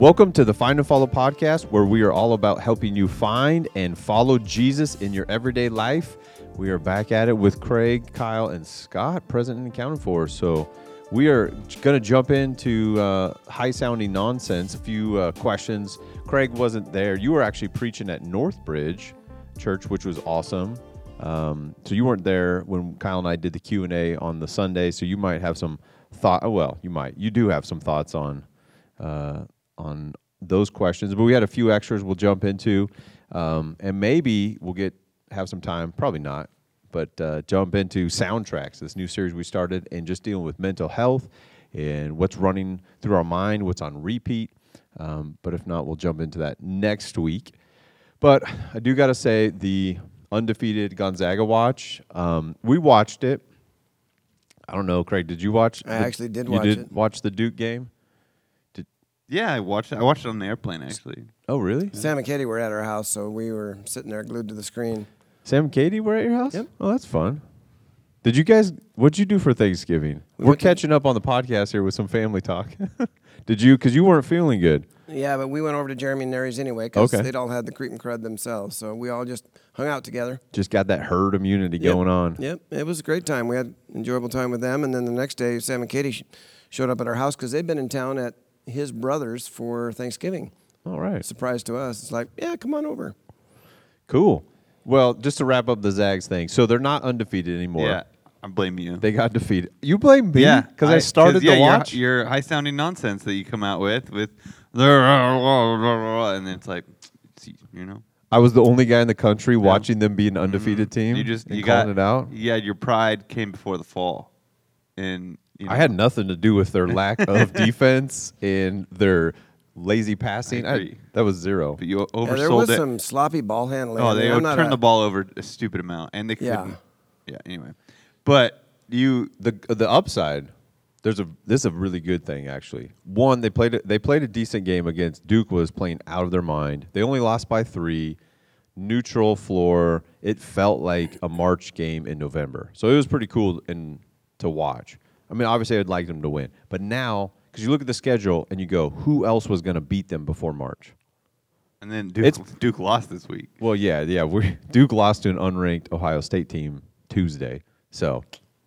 Welcome to the Find and Follow podcast, where we are all about helping you find and follow Jesus in your everyday life. We are back at it with Craig, Kyle, and Scott, present and accounted for. So we are going to jump into uh, high sounding nonsense. A few uh, questions. Craig wasn't there. You were actually preaching at Northbridge Church, which was awesome. Um, so you weren't there when Kyle and I did the Q and A on the Sunday. So you might have some thought. Oh, well, you might. You do have some thoughts on uh, on those questions. But we had a few extras we'll jump into, um, and maybe we'll get have some time. Probably not, but uh, jump into soundtracks. This new series we started, and just dealing with mental health and what's running through our mind, what's on repeat. Um, but if not, we'll jump into that next week. But I do got to say the undefeated Gonzaga watch. Um, we watched it. I don't know, Craig. Did you watch? I the- actually did you watch did it. Watch the Duke game. Yeah, I watched it. I watched it on the airplane actually. Oh, really? Sam and Katie were at our house, so we were sitting there glued to the screen. Sam and Katie were at your house? Yep. Oh, that's fun. Did you guys, what'd you do for Thanksgiving? We We're went to- catching up on the podcast here with some family talk. Did you, because you weren't feeling good. Yeah, but we went over to Jeremy and Mary's anyway because Okay. they'd all had the creep and crud themselves. So we all just hung out together. Just got that herd immunity Yep. going on. Yep, it was a great time. We had enjoyable time with them, and then the next day, Sam and Katie sh- showed up at our house because they'd been in town at his brother's for Thanksgiving. All right. Surprise to us. It's like, yeah, come on over. Cool. Well, just to wrap up the Zags thing. So they're not undefeated anymore. Yeah, I blame you. They got defeated. You blame me? yeah, Because I, started yeah, the watch? Your, high sounding nonsense that you come out with with, and then it's like, see, you know, I was the only guy in the country watching them be an undefeated team. Mm-hmm. you just and you calling got it out. Yeah, your pride came before the fall, and you know, I had nothing to do with their lack of defense and their lazy passing. I agree. that was zero. but you oversold Yeah, there was oversold it. some sloppy ball handling. Oh, they mean, I'm would turn a- the ball over a stupid amount, and they Yeah. couldn't. Yeah. Anyway, but you the the upside there's a this is a really good thing actually one they played a, they played a decent game against duke was playing out of their mind they only lost by three neutral floor it felt like a march game in november so it was pretty cool and to watch i mean obviously i'd like them to win but now because you look at the schedule and you go who else was going to beat them before march and then Duke, It's- Duke lost this week. well yeah yeah we duke lost to an unranked ohio state team tuesday so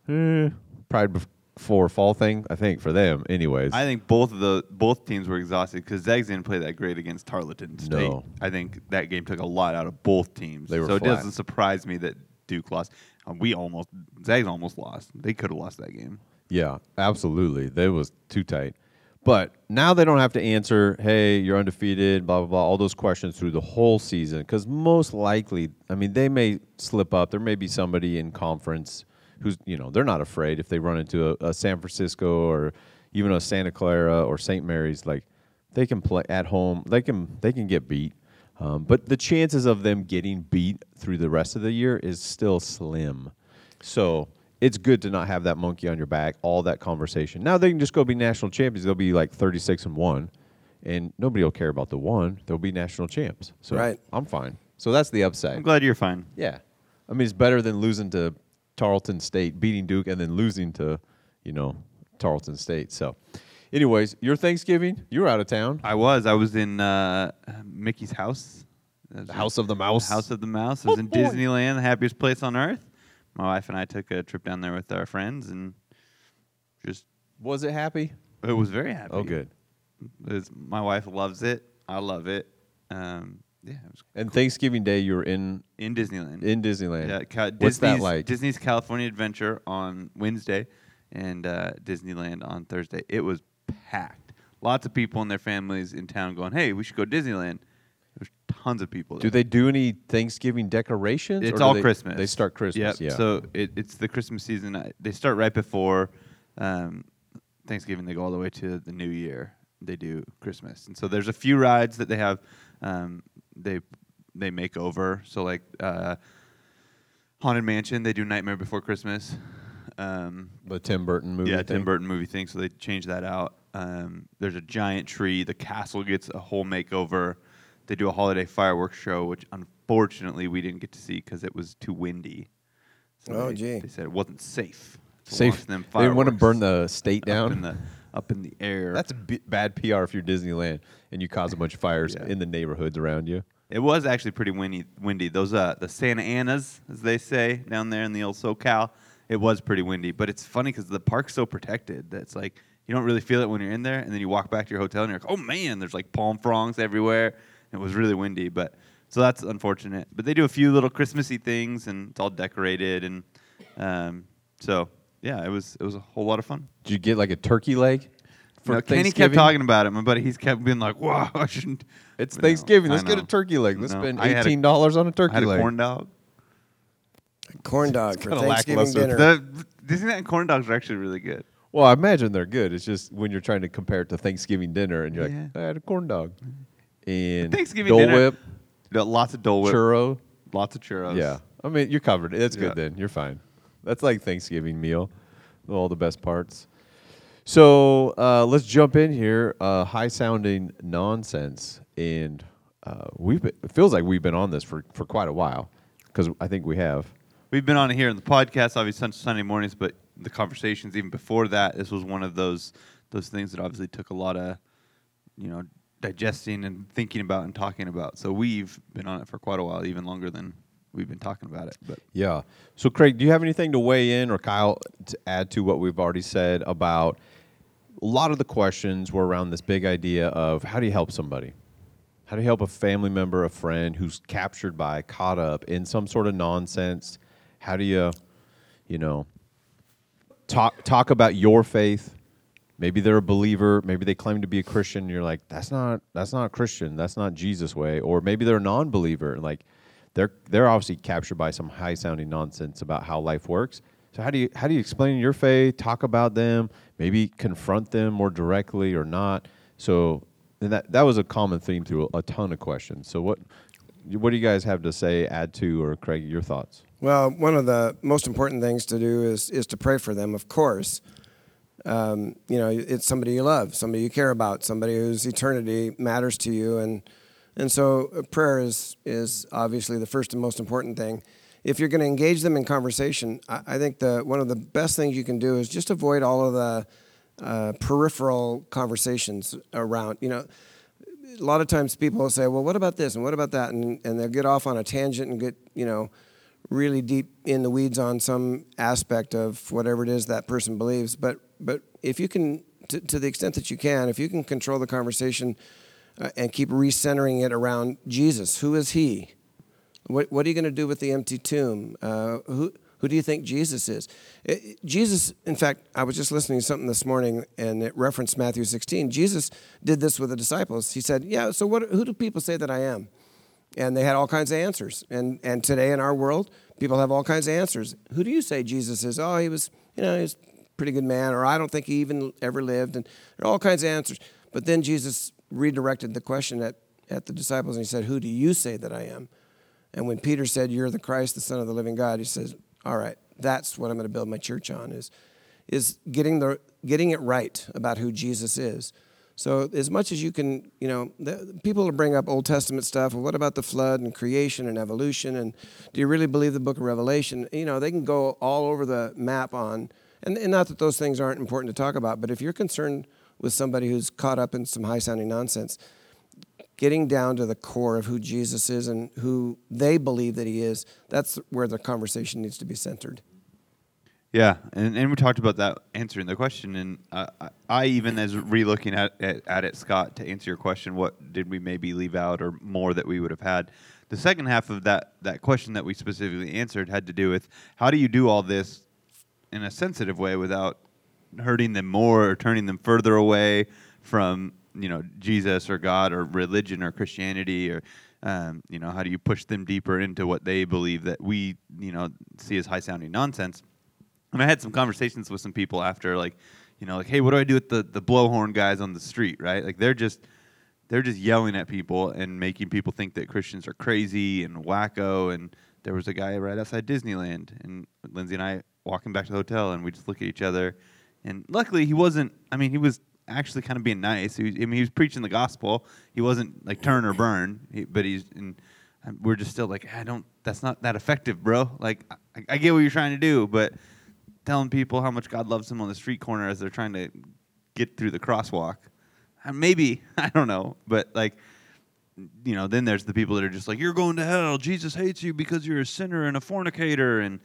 eh, pride before fall thing i think for them anyways I think both of the both teams were exhausted because Zags didn't play that great against Tarleton State. No. I think that game took a lot out of both teams. They were so it doesn't surprise me that Duke lost. Uh, we almost Zags almost lost. They could have lost that game. Yeah, absolutely. They was too tight. But now they don't have to answer, hey, you're undefeated, blah, blah, blah, all those questions through the whole season. Because most likely, I mean, they may slip up. There may be somebody in conference who's, you know, they're not afraid if they run into a, a San Francisco or even a Santa Clara or St. Mary's. Like, they can play at home. They can they can get beat. Um, but the chances of them getting beat through the rest of the year is still slim. So it's good to not have that monkey on your back, all that conversation. Now they can just go be national champions. They'll be like 36 and 1, and nobody will care about the one. They'll be national champs. So Right. I'm fine. So that's the upside. I'm glad you're fine. Yeah. I mean, it's better than losing to Tarleton State, beating Duke, and then losing to, you know, Tarleton State. So, anyways, your Thanksgiving, you were out of town. I was. I was in uh, Mickey's house. The House of the Mouse. House of the Mouse. I was Oh, in boy. Disneyland, the happiest place on earth. My wife and I took a trip down there with our friends and just Was it happy? it was very happy. Oh, good. It's- my wife loves it. I love it. Um, yeah, it was And Thanksgiving Day, you were in in Disneyland. in Disneyland. Yeah, What's that Disney's, like? Disney's California Adventure on Wednesday, and uh, Disneyland on Thursday. It was packed. Lots of people and their families in town going, "Hey, we should go to Disneyland." There's tons of people. Do there. they do any Thanksgiving decorations? It's or all they- Christmas. They start Christmas. Yep. Yeah. So it, it's the Christmas season. I- They start right before um, Thanksgiving. They go all the way to the New Year. They do Christmas, and so there's a few rides that they have. Um, they they make over. So like uh, Haunted Mansion, they do Nightmare Before Christmas. Um, the Tim Burton movie. yeah, thing. Tim Burton movie thing. So they change that out. Um, there's a giant tree. The castle gets a whole makeover. They do a holiday fireworks show, which unfortunately we didn't get to see because it was too windy. So Oh, they, gee. They said it wasn't safe. to Safe. launch them They want to burn the state up in down. the up in the air. That's a b- bad PR if you're Disneyland and you cause a bunch of fires Yeah. in the neighborhoods around you. It was actually pretty windy. Windy. Those uh, the Santa Anas, as they say down there in the old SoCal, it was pretty windy. But it's funny because the park's so protected that it's like you don't really feel it when you're in there, and then you walk back to your hotel and you're like, oh man, there's like palm fronds everywhere. It was really windy, but so that's unfortunate. But they do a few little Christmassy things, and it's all decorated, and um, so yeah, it was it was a whole lot of fun. Did you get like a turkey leg? For No, Kenny kept talking about it, my buddy. He's kept being like, "Wow, I shouldn't." It's But Thanksgiving. I Let's get a turkey leg. Let's No, spend I had a- eighteen dollars on a turkey I had a leg. corn dog. Corn dog for Thanksgiving lackluster. dinner. The Disneyland corn dogs are actually really good. Well, I imagine they're good. It's just when you're trying to compare it to Thanksgiving dinner, and you're Yeah. like, I had a corn dog, and Thanksgiving Dole dinner, Whip, you know, lots of Dole Whip, churro. lots of churros. Yeah, I mean you're covered. That's good then. You're fine. That's like Thanksgiving meal, all the best parts. So uh, let's jump in here. Uh, high sounding nonsense, and uh, we've been, it feels like we've been on this for for quite a while because I think we have. we've been on it here in the podcast, obviously on Sunday mornings, but the conversations even before that, this was one of those those things that obviously took a lot of you know digesting and thinking about and talking about. So we've been on it for quite a while, even longer than we've been talking about it. But Yeah. So, Craig, do you have anything to weigh in or Kyle to add to what we've already said about a lot of the questions were around this big idea of how do you help somebody? How do you help a family member, a friend who's captured by, caught up in some sort of nonsense? How do you, you know, talk talk about your faith? Maybe they're a believer. Maybe they claim to be a Christian. You're like, that's not that's not Christian. That's not Jesus' way. Or maybe they're a non-believer. and Like, they're they're obviously captured by some high sounding nonsense about how life works. So how do you how do you explain your faith? Talk about them. Maybe confront them more directly or not. So and that that was a common theme through a, a ton of questions. So what what do you guys have to say? Add to or Craig, your thoughts? Well, one of the most important things to do is is to pray for them, of course. Um, you know, it's somebody you love, somebody you care about, somebody whose eternity matters to you, and and so uh, prayer is is obviously the first and most important thing. If you're going to engage them in conversation, I, I think the one of the best things you can do is just avoid all of the uh, peripheral conversations around. You know, a lot of times people will say, "Well, what about this and what about that?" and and they'll get off on a tangent and get you know really deep in the weeds on some aspect of whatever it is that person believes. But but if you can, to, to the extent that you can, if you can control the conversation uh, and keep recentering it around Jesus, who is He? What what are you going to do with the empty tomb? Uh, who who do you think Jesus is? It- Jesus, in fact, I was just listening to something this morning, and it referenced Matthew 16. Jesus did this with the disciples. He said, "Yeah, so what? Who do people say that I am?" and they had all kinds of answers. And and today in our world, people have all kinds of answers. Who do you say Jesus is? Oh, he was, you know, he was pretty good man, or I don't think he even ever lived. And there are all kinds of answers. But then Jesus redirected the question at, at the disciples, and he said, Who do you say that I am? And when Peter said, You're the Christ, the Son of the living God, he says, All right, that's what I'm going to build my church on is is getting the getting it right about who Jesus is. So as much as you can, you know, the, people will bring up Old Testament stuff. Well, what about the flood and creation and evolution? And do you really believe the Book of Revelation? You know, they can go all over the map on, and, and not that those things aren't important to talk about, but if you're concerned with somebody who's caught up in some high-sounding nonsense, getting down to the core of who Jesus is and who they believe that he is, that's where the conversation needs to be centered. Yeah, and, and we talked about that answering the question, and uh, I, I even as re-looking at, at at it, Scott, to answer your question, what did we maybe leave out or more that we would have had? The second half of that that question that we specifically answered had to do with how do you do all this in a sensitive way without hurting them more or turning them further away from you know Jesus or God or religion or Christianity or um, you know how do you push them deeper into what they believe that we you know see as high sounding nonsense and I had some conversations with some people after, like, you know, like, hey, what do I do with the the blowhorn guys on the street, right? Like, they're just they're just yelling at people and making people think that Christians are crazy and wacko. And there was a guy right outside Disneyland, and Lindsay and I walking back to the hotel, and we just look at each other. And luckily, he wasn't. I mean, he was actually kind of being nice. He was, I mean, he was preaching the gospel. He wasn't like turn or burn, he, but he's. And we're just still like, I don't. That's not that effective, bro. Like, I, I get what you're trying to do, but telling people how much God loves them on the street corner as they're trying to get through the crosswalk. Maybe I don't know, but like you know, then there's the people that are just like, "You're going to hell. Jesus hates you because you're a sinner and a fornicator," and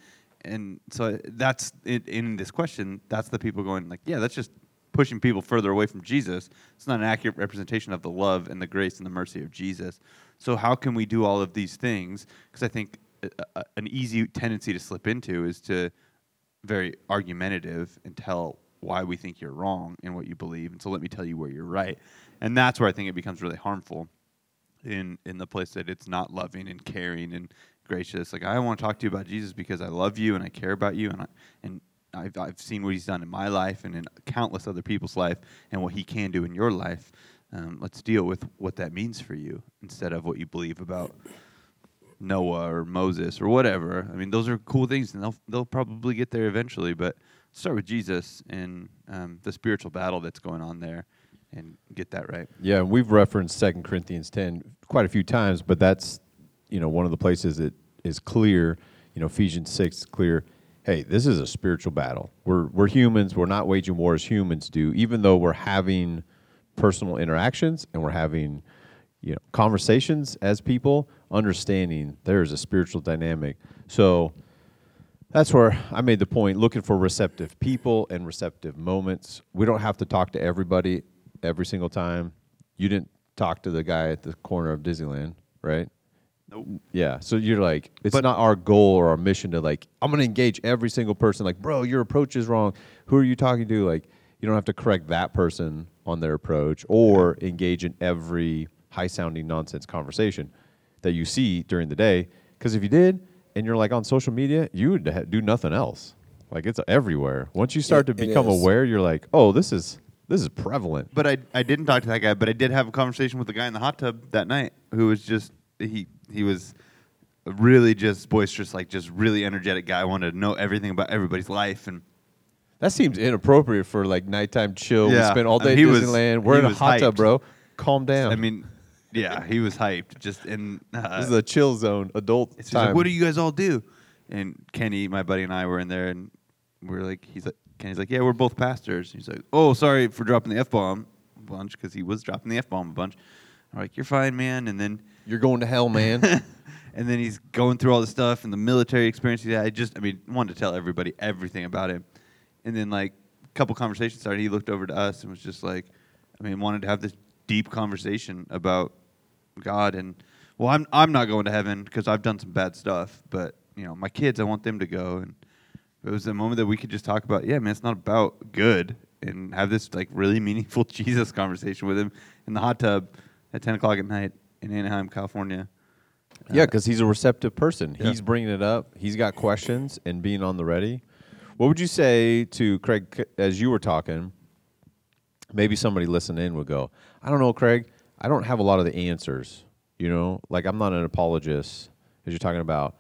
and so that's in, in this question. That's the people going like, "Yeah, that's just pushing people further away from Jesus. It's not an accurate representation of the love and the grace and the mercy of Jesus." So how can we do all of these things? Because I think a, a, an easy tendency to slip into is to very argumentative and tell why we think you're wrong in what you believe, and so let me tell you where you're right. And that's where I think it becomes really harmful in in the place that it's not loving and caring and gracious. Like I want to talk to you about Jesus because I love you and I care about you and I, and I've I've seen what he's done in my life and in countless other people's life and what he can do in your life. Um, let's deal with what that means for you instead of what you believe about Noah or Moses or whatever. I mean, those are cool things, and they'll they'll probably get there eventually. But start with Jesus and um, the spiritual battle that's going on there, and get that right. Yeah, we've referenced Second Corinthians 10 quite a few times, but that's, you know, one of the places that is clear, you know, Ephesians 6 clear, hey, this is a spiritual battle. We're we're humans, we're not waging war as humans do, even though we're having personal interactions and we're having you know conversations as people, understanding there is a spiritual dynamic. So that's where I made the point looking for receptive people and receptive moments. We don't have to talk to everybody every single time. You didn't talk to the guy at the corner of Disneyland, right? Nope. Yeah. So you're like, it's But- not our goal or our mission to like, I'm going to engage every single person. Like, bro, your approach is wrong. Who are you talking to? Like, you don't have to correct that person on their approach or engage in every high sounding nonsense conversation that you see during the day. Because if you did, and you're like on social media, you would ha- do nothing else. Like it's everywhere. Once you start It- to become aware, you're like, oh, this is this is prevalent. But I I didn't talk to that guy, but I did have a conversation with the guy in the hot tub that night who was just he he was really just boisterous, like just really energetic guy. Wanted to know everything about everybody's life and That seems inappropriate for like nighttime chill. We spent all I day mean, at he was- Disneyland. We're in a hot tub, bro. Calm down. I mean, yeah, he was hyped. Just in uh, this is a chill zone, adult It's time. like, what do you guys all do? And Kenny, my buddy, and I were in there, and we are like, he's like, Kenny's like, yeah, we're both pastors. He's like, oh, sorry for dropping the f bomb a bunch because he was dropping the f bomb a bunch. I'm like, you're fine, man. And then, You're going to hell, man. and then he's going through all the stuff and the military experience. he had. I just, I mean, wanted to tell everybody everything about him. And then like a couple conversations started. He looked over to us and was just like, I mean, wanted to have this deep conversation about God and well, I'm I'm not going to heaven because I've done some bad stuff, but you know, my kids, I want them to go. And it was a moment that we could just talk about. Yeah, man, it's not about good, and have this like really meaningful Jesus conversation with him in the hot tub at 10 o'clock at night in Anaheim, California. Uh, yeah, because he's a receptive person. Yeah. He's bringing it up. He's got questions and being on the ready. What would you say to Craig as you were talking? Maybe somebody listening in would go, I don't know, Craig. I don't have a lot of the answers. You know, like I'm not an apologist as you're talking about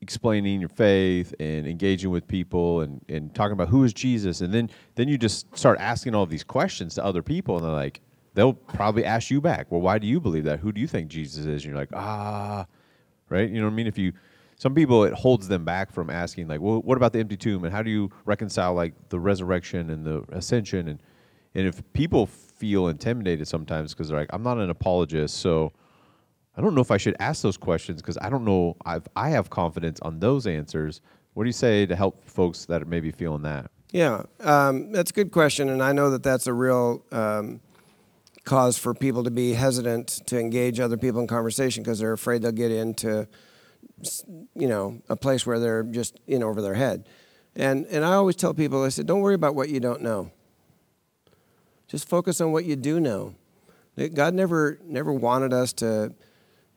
explaining your faith and engaging with people and, and talking about who is Jesus and then then you just start asking all these questions to other people and they're like they'll probably ask you back well why do you believe that? Who do you think Jesus is? And you're like ah right? You know what I mean? If you some people it holds them back from asking like well what about the empty tomb? And how do you reconcile like the resurrection and the ascension? And and if people feel intimidated sometimes because they're like I'm not an apologist so I don't know if I should ask those questions because I don't know I've, I have confidence on those answers. What do you say to help folks that are maybe feeling that? Yeah, um, that's a good question, and I know that that's a real um, cause for people to be hesitant to engage other people in conversation because they're afraid they'll get into, you know, a place where they're just in over their head. And and I always tell people, I said, don't worry about what you don't know. Just focus on what you do know. God never never wanted us to,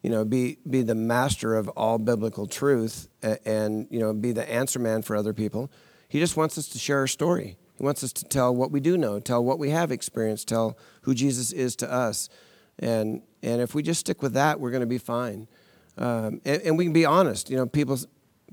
you know, be be the master of all biblical truth and you know be the answer man for other people. He just wants us to share our story. He wants us to tell what we do know, tell what we have experienced, tell who Jesus is to us, and and if we just stick with that, we're going to be fine. Um, and, and we can be honest. You know, people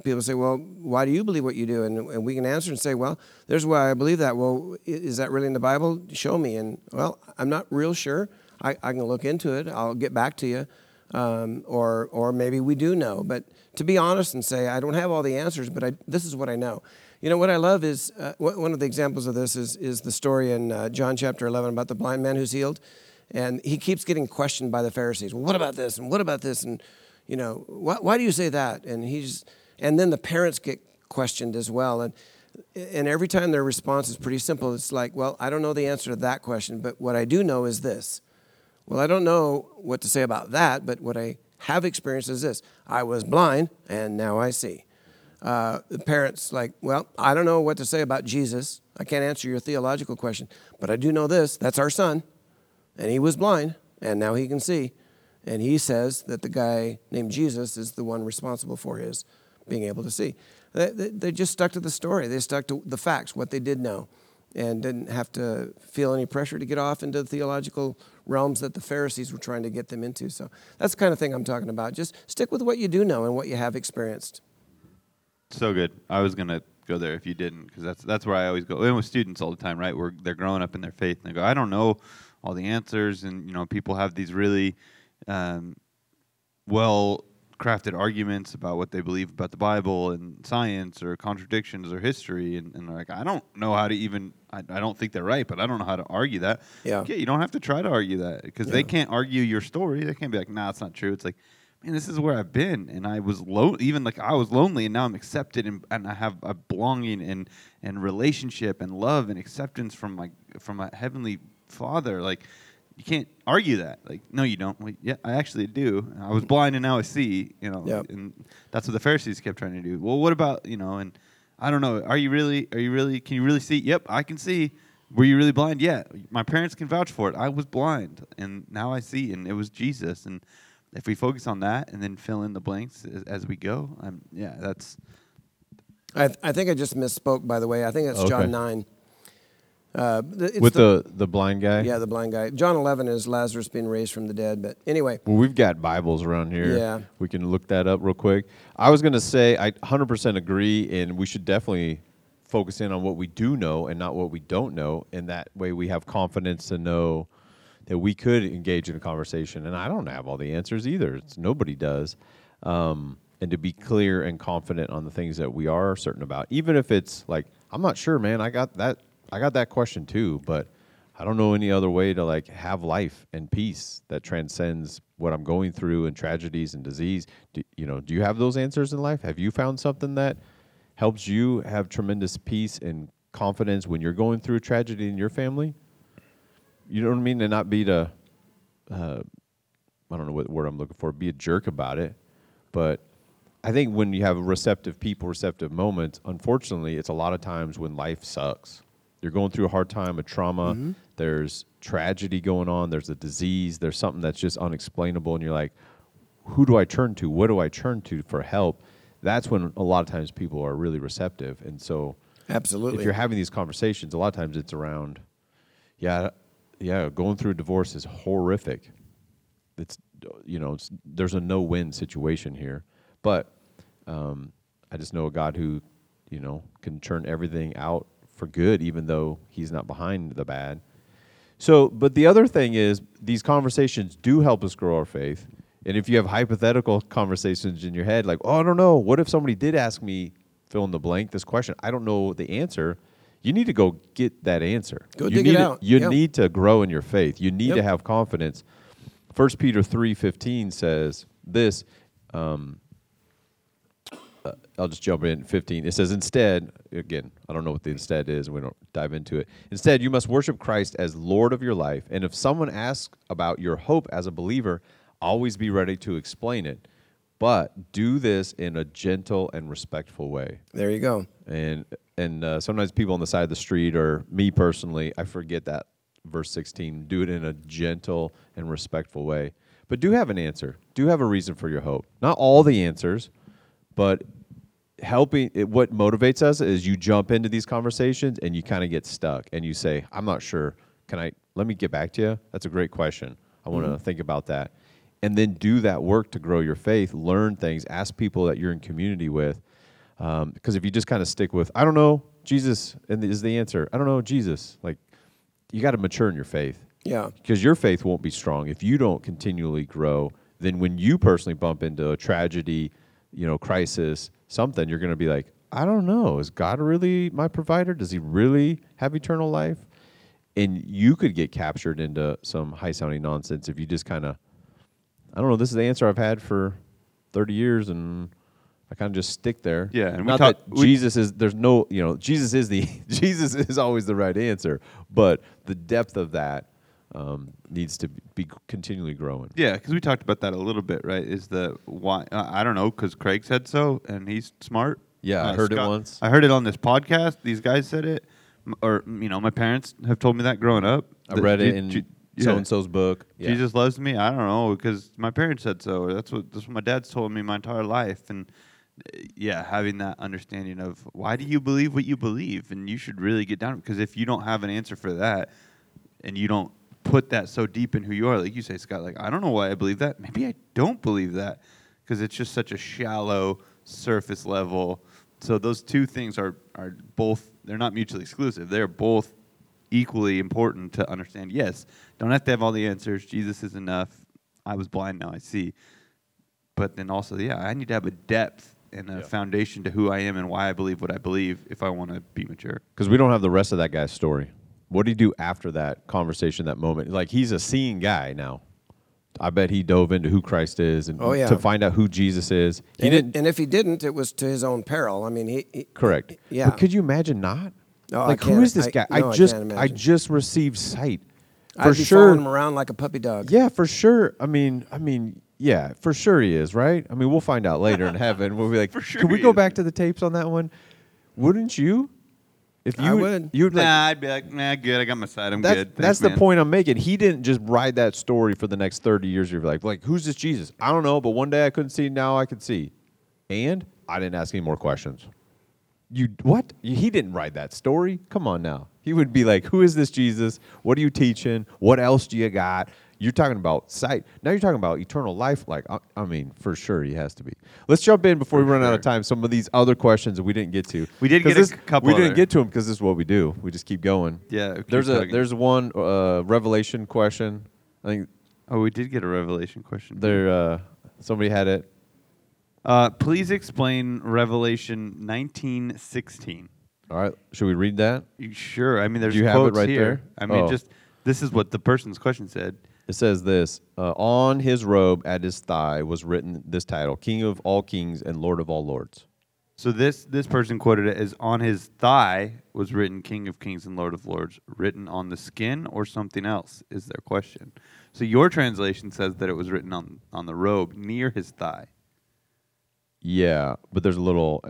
people say, "Well, why do you believe what you do?" And, and we can answer and say, "Well, there's why I believe that." Well, is that really in the Bible? Show me. And well, I'm not real sure. I, I can look into it. I'll get back to you. Um, or or maybe we do know. But to be honest and say, I don't have all the answers, but I, this is what I know. You know what I love is uh, one of the examples of this is is the story in uh, John chapter 11 about the blind man who's healed, and he keeps getting questioned by the Pharisees. Well, what about this and what about this and you know why, why do you say that? And he's and then the parents get questioned as well and. And every time their response is pretty simple. It's like, well, I don't know the answer to that question, but what I do know is this. Well, I don't know what to say about that, but what I have experienced is this I was blind and now I see. Uh, the parents, like, well, I don't know what to say about Jesus. I can't answer your theological question, but I do know this that's our son, and he was blind and now he can see. And he says that the guy named Jesus is the one responsible for his being able to see. They, they, they just stuck to the story, they stuck to the facts, what they did know and didn't have to feel any pressure to get off into the theological realms that the Pharisees were trying to get them into. So that's the kind of thing I'm talking about. Just stick with what you do know and what you have experienced. So good. I was gonna go there if you didn't, because that's that's where I always go. And with students all the time, right? Where they're growing up in their faith, and they go, I don't know all the answers, and you know, people have these really um, well crafted arguments about what they believe about the Bible and science or contradictions or history, and, and they're like, I don't know how to even. I, I don't think they're right, but I don't know how to argue that. Yeah. yeah you don't have to try to argue that because they can't argue your story. They can't be like, Nah, it's not true. It's like, man, this is where I've been, and I was low. Even like I was lonely, and now I'm accepted, and, and I have a belonging and and relationship and love and acceptance from my from a heavenly Father. Like you can't argue that. Like no, you don't. Well, yeah, I actually do. I was blind, and now I see. You know, Yep. and that's what the Pharisees kept trying to do. Well, what about you know? And I don't know. Are you really? Are you really? Can you really see? Yep, I can see. Were you really blind? Yeah, my parents can vouch for it. I was blind, and now I see, and it was Jesus. And if we focus on that and then fill in the blanks as, as we go, um, yeah, that's I, I think I just misspoke, by the way. I think it's Okay. John 9. Uh, the- it's With the, the blind guy? Yeah, the blind guy. John 11 is Lazarus being raised from the dead. But anyway, Well, we've got Bibles around here. Yeah. We can look that up real quick. I was going to say I 100% agree, and we should definitely focus in on what we do know and not what we don't know. And that way we have confidence to know that we could engage in a conversation. And I don't have all the answers either. It's, nobody does. Um, and to be clear and confident on the things that we are certain about, even if it's like, I'm not sure, man. I got that. I got that question too, but I don't know any other way to like have life and peace that transcends what I'm going through and tragedies and disease. Do, you know, do you have those answers in life? Have you found something that helps you have tremendous peace and confidence when you're going through a tragedy in your family? You know what I mean? And not be to, uh, I don't know what word I'm looking for, be a jerk about it. But I think when you have receptive people, receptive moments, unfortunately, it's a lot of times when life sucks. You're going through a hard time, a trauma, there's tragedy going on, there's a disease, there's something that's just unexplainable, and you're like, who do I turn to? What do I turn to for help? That's when a lot of times people are really receptive. And so absolutely. if you're having these conversations, a lot of times it's around, yeah, yeah, going through a divorce is horrific. It's, you know, it's, there's a no-win situation here, but um, I just know a God who, you know, can turn everything out for good, even though He's not behind the bad. So, but the other thing is, these conversations do help us grow our faith. And if you have hypothetical conversations in your head, like, oh, I don't know, what if somebody did ask me, fill in the blank, this question? I don't know the answer. You need to go get that answer. Go you dig it need out. You Yeah. need to grow in your faith. You need to have confidence. First Peter three fifteen says this. Um, uh, I'll just jump in. 15. It says, instead, again, I don't know what the instead is, we don't dive into it. Instead, you must worship Christ as Lord of your life. And if someone asks about your hope as a believer, always be ready to explain it. But do this in a gentle and respectful way. there you go. And and uh, sometimes people on the side of the street, or me personally, I forget that verse 16. Do it in a gentle and respectful way. But do have an answer. Do have a reason for your hope. Not all the answers, but helping. It, what motivates us is you jump into these conversations and you kind of get stuck, and you say, "I'm not sure. Can I? Let me get back to you." That's a great question. I want to think about that, and then do that work to grow your faith. Learn things. Ask people that you're in community with. Um, because if you just kind of stick with, I don't know, Jesus and is the answer. I don't know, Jesus. Like, you got to mature in your faith Yeah. because your faith won't be strong if you don't continually grow. Then when you personally bump into a tragedy, you know, crisis, something, you're going to be like, I don't know. Is God really my provider? Does He really have eternal life? And you could get captured into some high sounding nonsense if you just kind of, I don't know. This is the answer I've had for thirty years, and I kind of just stick there. Yeah, and we not talk- that we- Jesus is. There's no, you know, Jesus is the Jesus is always the right answer, but the depth of that um, needs to be continually growing. Yeah, because we talked about that a little bit, right? Is the why? I don't know, because Craig said so, and he's smart. Yeah, I Uh, heard it once. I heard it on this podcast. These guys said it, or you know, my parents have told me that growing up. I read it in Je- so and so's book. Yeah. Jesus loves me. I don't know because my parents said so. That's what that's what my dad's told me my entire life. And yeah, having that understanding of why do you believe what you believe, and you should really get down because if you don't have an answer for that, and you don't put that so deep in who you are, like you say, Scott, like I don't know why I believe that. Maybe I don't believe that because it's just such a shallow surface level. So those two things are are both they're not mutually exclusive. They're both equally important to understand. Yes, don't have to have all the answers. Jesus is enough. I was blind, now I see. But then also, yeah, I need to have a depth and a Yeah. foundation to who I am and why I believe what I believe if I want to be mature. because we don't have the rest of that guy's story. What did he do after that conversation, that moment? Like he's a seeing guy now. I bet he dove into who Christ is and Oh, yeah. to find out who Jesus is. He and, didn't. and if he didn't, it was to his own peril. I mean, he, he correct. Yeah. But could you imagine not? No, like who can't. is this I- guy? no, I I just can't I just received sight. For I'd be sure. following him around like a puppy dog. Yeah, for sure. I mean, I mean, yeah, for sure he is, right? I mean, we'll find out later in heaven. We'll be like, For sure Can we he go is. back to the tapes on that one? Wouldn't you? If you I would. you'd like, nah, I'd be like, nah, good. I got my side. I'm that's, good. that's Thanks, the man." point I'm making. He didn't just ride that story for the next 30 years. You're like, like, who's this Jesus? I don't know, but one day I couldn't see, now I can see. And I didn't ask any more questions. You what? He didn't write that story. Come on now. He would be like, "Who is this Jesus? What are you teaching? What else do you got?" You're talking about sight. Now you're talking about eternal life. Like, I, I mean, for sure he has to be. Let's jump in before we For run out of time. Some of these other questions that we didn't get to. We did get a this- c- couple We didn't get to them because this is what we do. We just keep going. Yeah, keep There's a there's one uh, Revelation question. I think Oh, we did get a revelation question. there uh, somebody had it. Uh, please explain Revelation 19:16. All right, should we read that? You sure? I mean, there's Do you have it quotes right here. there? I mean, Oh. just this is what the person's question said. It says this uh, On his robe at his thigh was written this title King of all kings and Lord of all lords. So this this person quoted it as on his thigh was written King of Kings and Lord of Lords. Written on the skin or something else is their question. So your translation says that it was written on on the robe near his thigh. Yeah, but there's a little.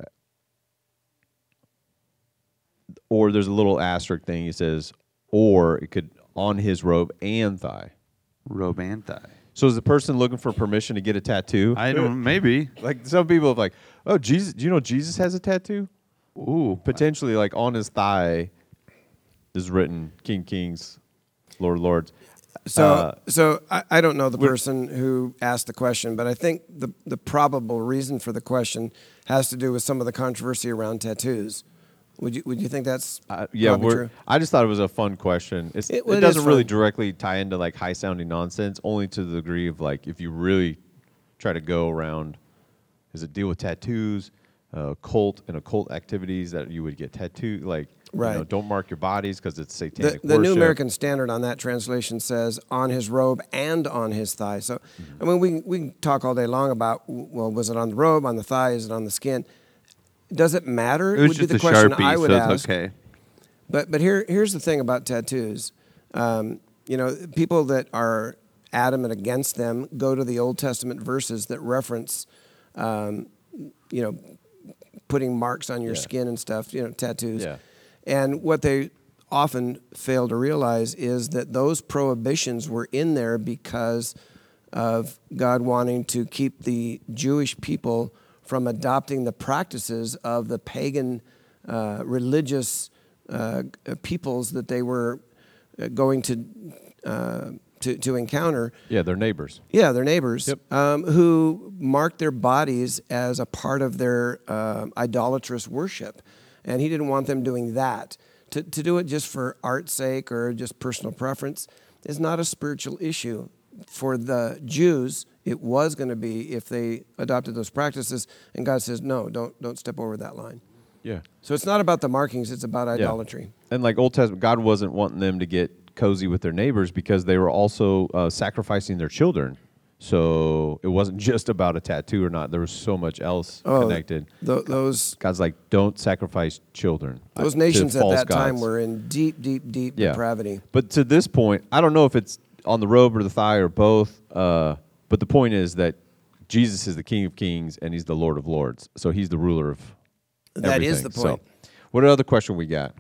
Or there's a little asterisk thing. He says, or it could on his robe and thigh. Robe and thigh. So is the person looking for permission to get a tattoo? I don't know, maybe. like some people have like, oh Jesus, do you know Jesus has a tattoo? Ooh. Potentially, like on his thigh is written King Kings, Lord Lords. So, Uh, so I, I don't know the person who asked the question, but I think the, the probable reason for the question has to do with some of the controversy around tattoos. Would you would you think that's Uh, yeah, we're, true? I just thought it was a fun question. It's, It- it, well, doesn't really fun. directly tie into like high sounding nonsense, only to the degree of like if you really try to go around, does it deal with tattoos, uh, cult and occult activities that you would get tattooed? Like, you know, Right. don't mark your bodies because it's satanic the New worship. American Standard on that translation says on his robe and on his thigh. So, Mm-hmm. I mean, we we can talk all day long about well, was it on the robe, on the thigh, is it on the skin? Does it matter? It was would just be the question sharpie, I would so ask. okay. But but here here's the thing about tattoos. Um, you know, people that are adamant against them go to the Old Testament verses that reference, um, you know, putting marks on your Yeah. skin and stuff. You know, tattoos. Yeah. And what they often fail to realize is that those prohibitions were in there because of God wanting to keep the Jewish people from adopting the practices of the pagan uh, religious uh, peoples that they were uh, going to, uh, to to encounter. Yeah, they're neighbors. Yeah, their neighbors Yep. um, who marked their bodies as a part of their uh, idolatrous worship. And he didn't want them doing that. To, to do it just for art's sake or just personal preference is not a spiritual issue. For the Jews, it was going to be if they adopted those practices. And God says, no, don't, don't step over that line. Yeah. So it's not about the markings; it's about idolatry. And like Old Testament, God wasn't wanting them to get cozy with their neighbors because they were also uh, sacrificing their children. So it wasn't just about a tattoo or not. There was so much else Oh, connected. Th- those God's like, don't sacrifice children. those nations at that time were in deep, deep, deep Yeah. depravity. But to this point, I don't know if it's on the robe or the thigh or both. Uh, but the point is that Jesus is the King of Kings and He's the Lord of Lords. So He's the ruler of. That is everything. the point. So, what other question we got?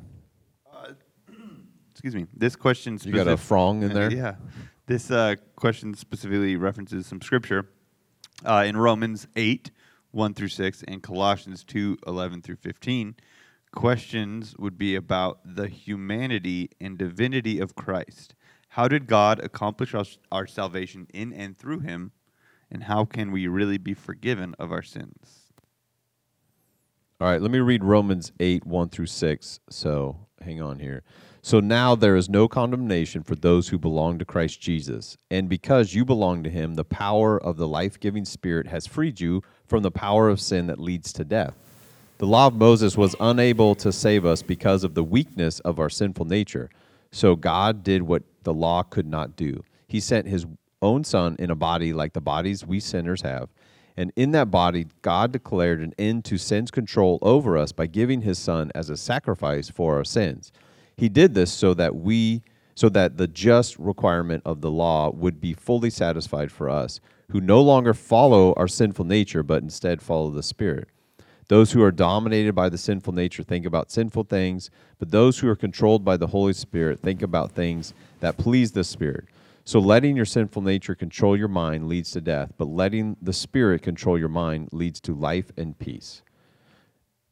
Excuse me. This question You got a frong in there. Yeah. This uh, question specifically references some scripture uh, in Romans 8, 1 through 6, and Colossians 2, 11 through 15. Questions would be about the humanity and divinity of Christ. How did God accomplish our, our salvation in and through him? And how can we really be forgiven of our sins? All right, let me read Romans 8, 1 through 6. So hang on here. So now there is no condemnation for those who belong to Christ Jesus. And because you belong to him, the power of the life giving Spirit has freed you from the power of sin that leads to death. The law of Moses was unable to save us because of the weakness of our sinful nature. So God did what the law could not do. He sent his own Son in a body like the bodies we sinners have. And in that body, God declared an end to sin's control over us by giving his Son as a sacrifice for our sins. He did this so that we so that the just requirement of the law would be fully satisfied for us, who no longer follow our sinful nature, but instead follow the Spirit. Those who are dominated by the sinful nature think about sinful things, but those who are controlled by the Holy Spirit think about things that please the Spirit. So letting your sinful nature control your mind leads to death, but letting the Spirit control your mind leads to life and peace.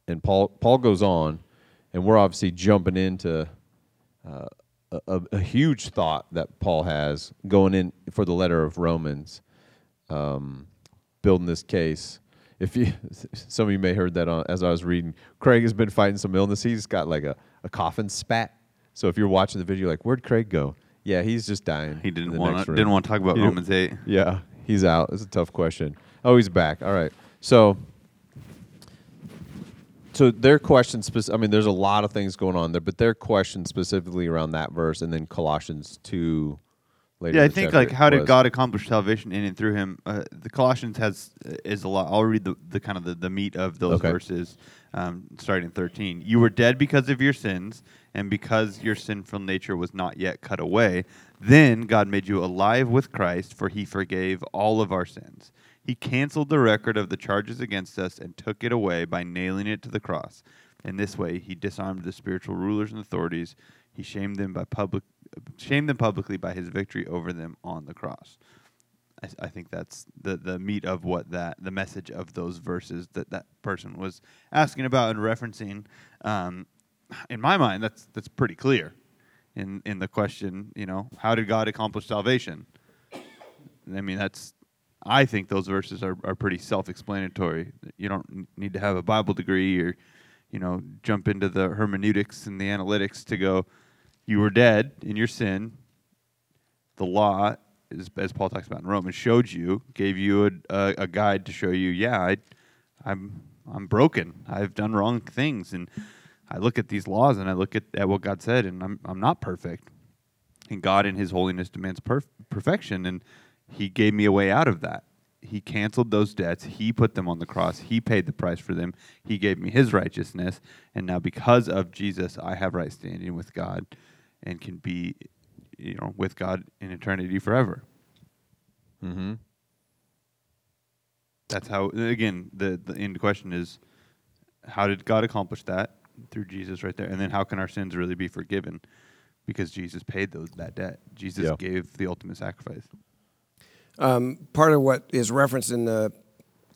And Paul Paul goes on, and we're obviously jumping into uh, a, a, huge thought that Paul has going in for the letter of Romans, um, building this case. If you, some of you may heard that on, as I was reading, Craig has been fighting some illness. He's got like a, a coffin spat. So if you're watching the video, like, where'd Craig go? Yeah, he's just dying. He in didn't the want next to room. didn't want to talk about Romans 8. Yeah, he's out. It's a tough question. Oh, he's back. All right. So, so their question, spec- I mean, there's a lot of things going on there, but their question specifically around that verse, and then Colossians two. Later Yeah, I in the think chapter like how did was- God accomplish salvation in and through him? Uh, the Colossians has is a lot. I'll read the, the kind of the, the meat of those Okay. verses, um, starting in thirteen. You were dead because of your sins, and because your sinful nature was not yet cut away. Then God made you alive with Christ, for He forgave all of our sins. He canceled the record of the charges against us and took it away by nailing it to the cross. In this way, He disarmed the spiritual rulers and authorities. He shamed them by public, shamed them publicly by His victory over them on the cross. I, I think that's the the meat of what that the message of those verses that that person was asking about and referencing. Um, in my mind, that's that's pretty clear. In in the question, you know, how did God accomplish salvation? I mean, that's. I think those verses are, are pretty self-explanatory. You don't need to have a Bible degree or, you know, jump into the hermeneutics and the analytics to go. You were dead in your sin. The law, is, as Paul talks about in Romans, showed you, gave you a, a, a guide to show you. Yeah, I, I'm I'm broken. I've done wrong things, and I look at these laws and I look at, at what God said, and I'm I'm not perfect. And God, in His holiness, demands perf- perfection, and He gave me a way out of that. He canceled those debts. He put them on the cross. He paid the price for them. He gave me His righteousness, and now because of Jesus, I have right standing with God, and can be, you know, with God in eternity forever. Mm-hmm. That's how. Again, the the end question is, how did God accomplish that through Jesus right there? And then how can our sins really be forgiven? Because Jesus paid those that debt. Jesus Yeah. gave the ultimate sacrifice. Um, part of what is referenced in the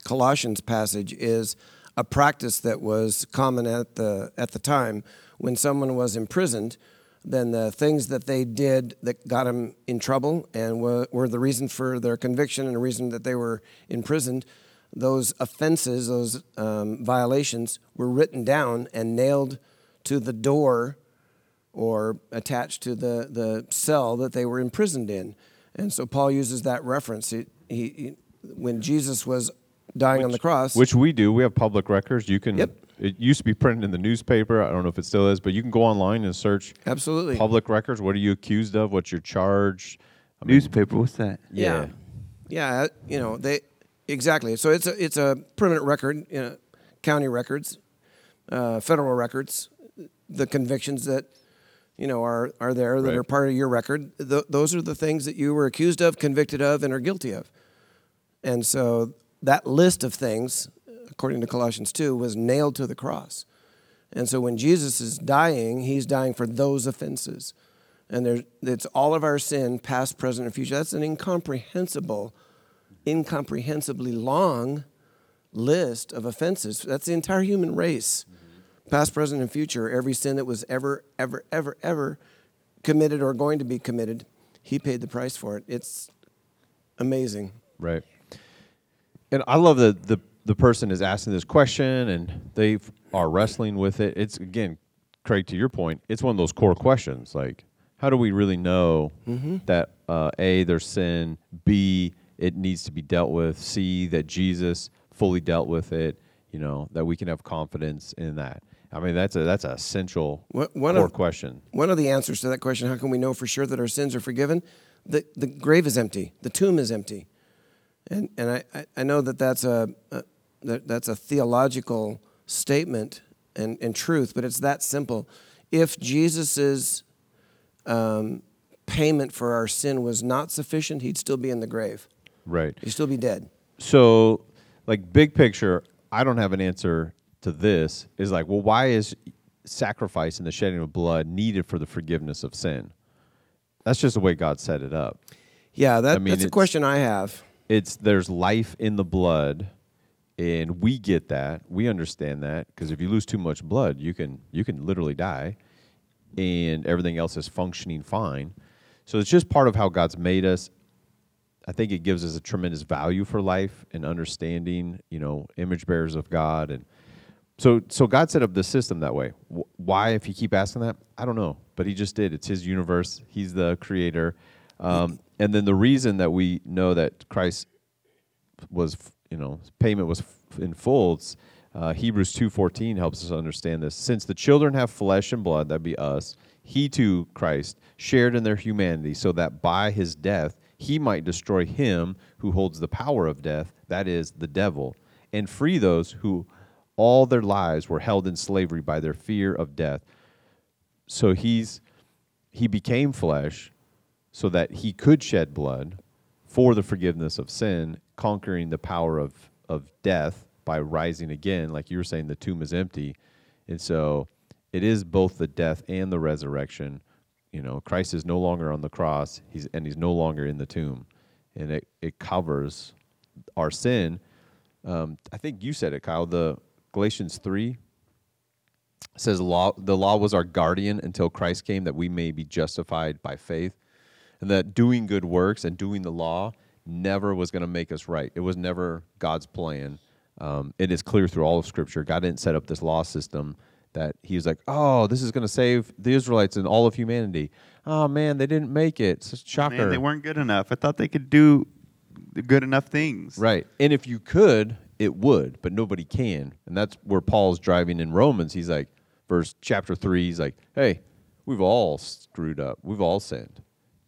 Colossians passage is a practice that was common at the at the time when someone was imprisoned. Then the things that they did that got them in trouble and were, were the reason for their conviction and the reason that they were imprisoned, those offenses, those um, violations, were written down and nailed to the door or attached to the, the cell that they were imprisoned in. And so Paul uses that reference. He, he, he- when Jesus was dying on the cross, Which we do. We have public records. You can Yep. It used to be printed in the newspaper. I don't know if it still is, but you can go online and search Absolutely. public records. What are you accused of? What's your charge? I mean, Newspaper, what's that? Yeah. Yeah, uh, you know, they exactly. So it's a it's a permanent record, you know, county records, uh, federal records, the convictions that you know are are there that Right. are part of your record. Th- those are the things that you were accused of, convicted of, and are guilty of. And so that list of things, according to Colossians 2, was nailed to the cross. And so when Jesus is dying, he's dying for those offenses. And it's all of our sin, past, present, and future. That's an incomprehensible, incomprehensibly long list of offenses. That's the entire human race, past, present, and future. Every sin that was ever, ever, ever, ever committed or going to be committed, he paid the price for it. It's amazing. Right. And I love the, the the person is asking this question and they are wrestling with it. It's again, Craig, to your point, it's one of those core questions. Like, how do we really know that uh, a there's sin, b it needs to be dealt with, c that Jesus fully dealt with it. You know that we can have confidence in that. I mean, that's a that's a essential One- one core of- question. One of the answers to that question, how can we know for sure that our sins are forgiven? The, the grave is empty, the tomb is empty. And, and I, I- I know that that's a, a, that, that's a theological statement and, and truth, but it's that simple. If Jesus' um, payment for our sin was not sufficient, he'd still be in the grave. Right. He'd still be dead. so like big picture i don't have an answer to this is like well why is sacrifice and the shedding of blood needed for the forgiveness of sin that's just the way god set it up Yeah, that, I mean, that's a question I have. it's there's life in the blood and we get that we understand that because if you lose too much blood you can you can literally die and everything else is functioning fine. So it's just part of how god's made us. I think it gives us a tremendous value for life and understanding you know image bearers of god and so so god set up the system that way. Why if you keep asking that? I don't know but he just did. It's his universe. He's the creator. Um, and then the reason that we know that christ was you know payment was f- in it's, uh, hebrews 2.14 helps us understand this. Since the children have flesh and blood that be us he too christ shared in their humanity so that by his death he might destroy him who holds the power of death that is the devil and free those who all their lives were held in slavery by their fear of death. So he's he became flesh so that he could shed blood for the forgiveness of sin, conquering the power of, of death by rising again. Like you were saying, the tomb is empty. And so it is both the death and the resurrection. You know, Christ is no longer on the cross, he's and he's no longer in the tomb. And it, it covers our sin. Um, I think you said it, Kyle. The Galatians three says law the law was our guardian until Christ came that we may be justified by faith and that doing good works and doing the law never was going to make us right it was never God's plan um, it is clear through all of scripture God didn't set up this law system that he was like oh this is going to save the Israelites and all of humanity oh man they didn't make it it's a shocker Man, they weren't good enough. I thought they could do good enough things. Right. And if you could, it would, but nobody can. And that's where Paul's driving in Romans. He's like, verse chapter three, he's like, Hey, we've all screwed up. We've all sinned.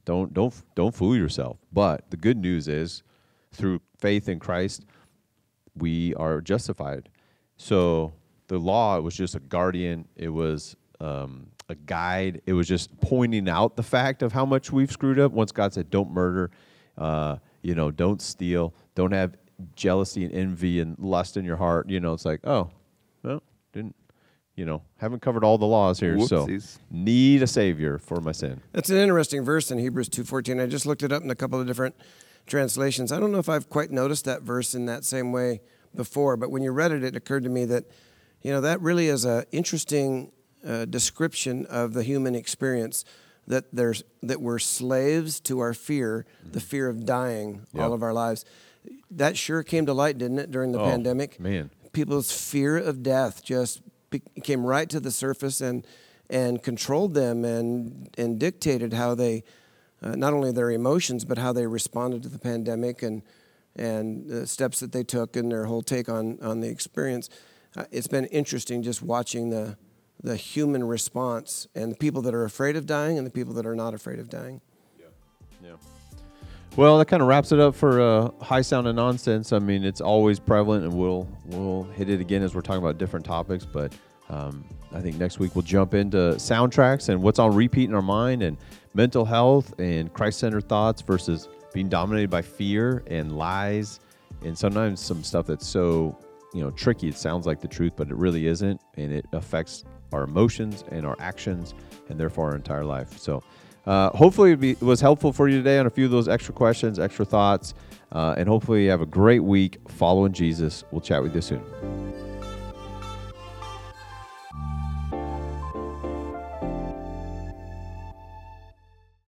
Don't don't don't fool yourself. But the good news is through faith in Christ, we are justified. So the law was just a guardian. It was um, a guide. It was just pointing out the fact of how much we've screwed up. Once God said, "Don't murder," uh, you know, "Don't steal," "Don't have jealousy and envy and lust in your heart," you know, it's like, oh, well, you know, haven't covered all the laws here, so need a savior for my sin. That's an interesting verse in Hebrews 2:14. I just looked it up in a couple of different translations. I don't know if I've quite noticed that verse in that same way before, but when you read it, it occurred to me that, you know, that really is an interesting uh, description of the human experience. That there's that we're slaves to our fear, the fear of dying all of our lives. That sure came to light, didn't it, during the Oh, pandemic? man. people's fear of death just be- came right to the surface and and controlled them and and dictated how they uh, not only their emotions but how they responded to the pandemic and and the steps that they took and their whole take on on the experience uh, it's been interesting just watching the the human response and the people that are afraid of dying and the people that are not afraid of dying. Well, that kind of wraps it up for uh, high sound and nonsense. I mean, it's always prevalent, and we'll we'll hit it again as we're talking about different topics. But um, I think next week we'll jump into soundtracks and what's on repeat in our mind, and mental health and Christ-centered thoughts versus being dominated by fear and lies, and sometimes some stuff that's so you know tricky. It sounds like the truth, but it really isn't, and it affects our emotions and our actions, and therefore our entire life. So. Uh, hopefully, it, be, it was helpful for you today on a few of those extra questions, extra thoughts, uh, and hopefully, you have a great week following Jesus. We'll chat with you soon.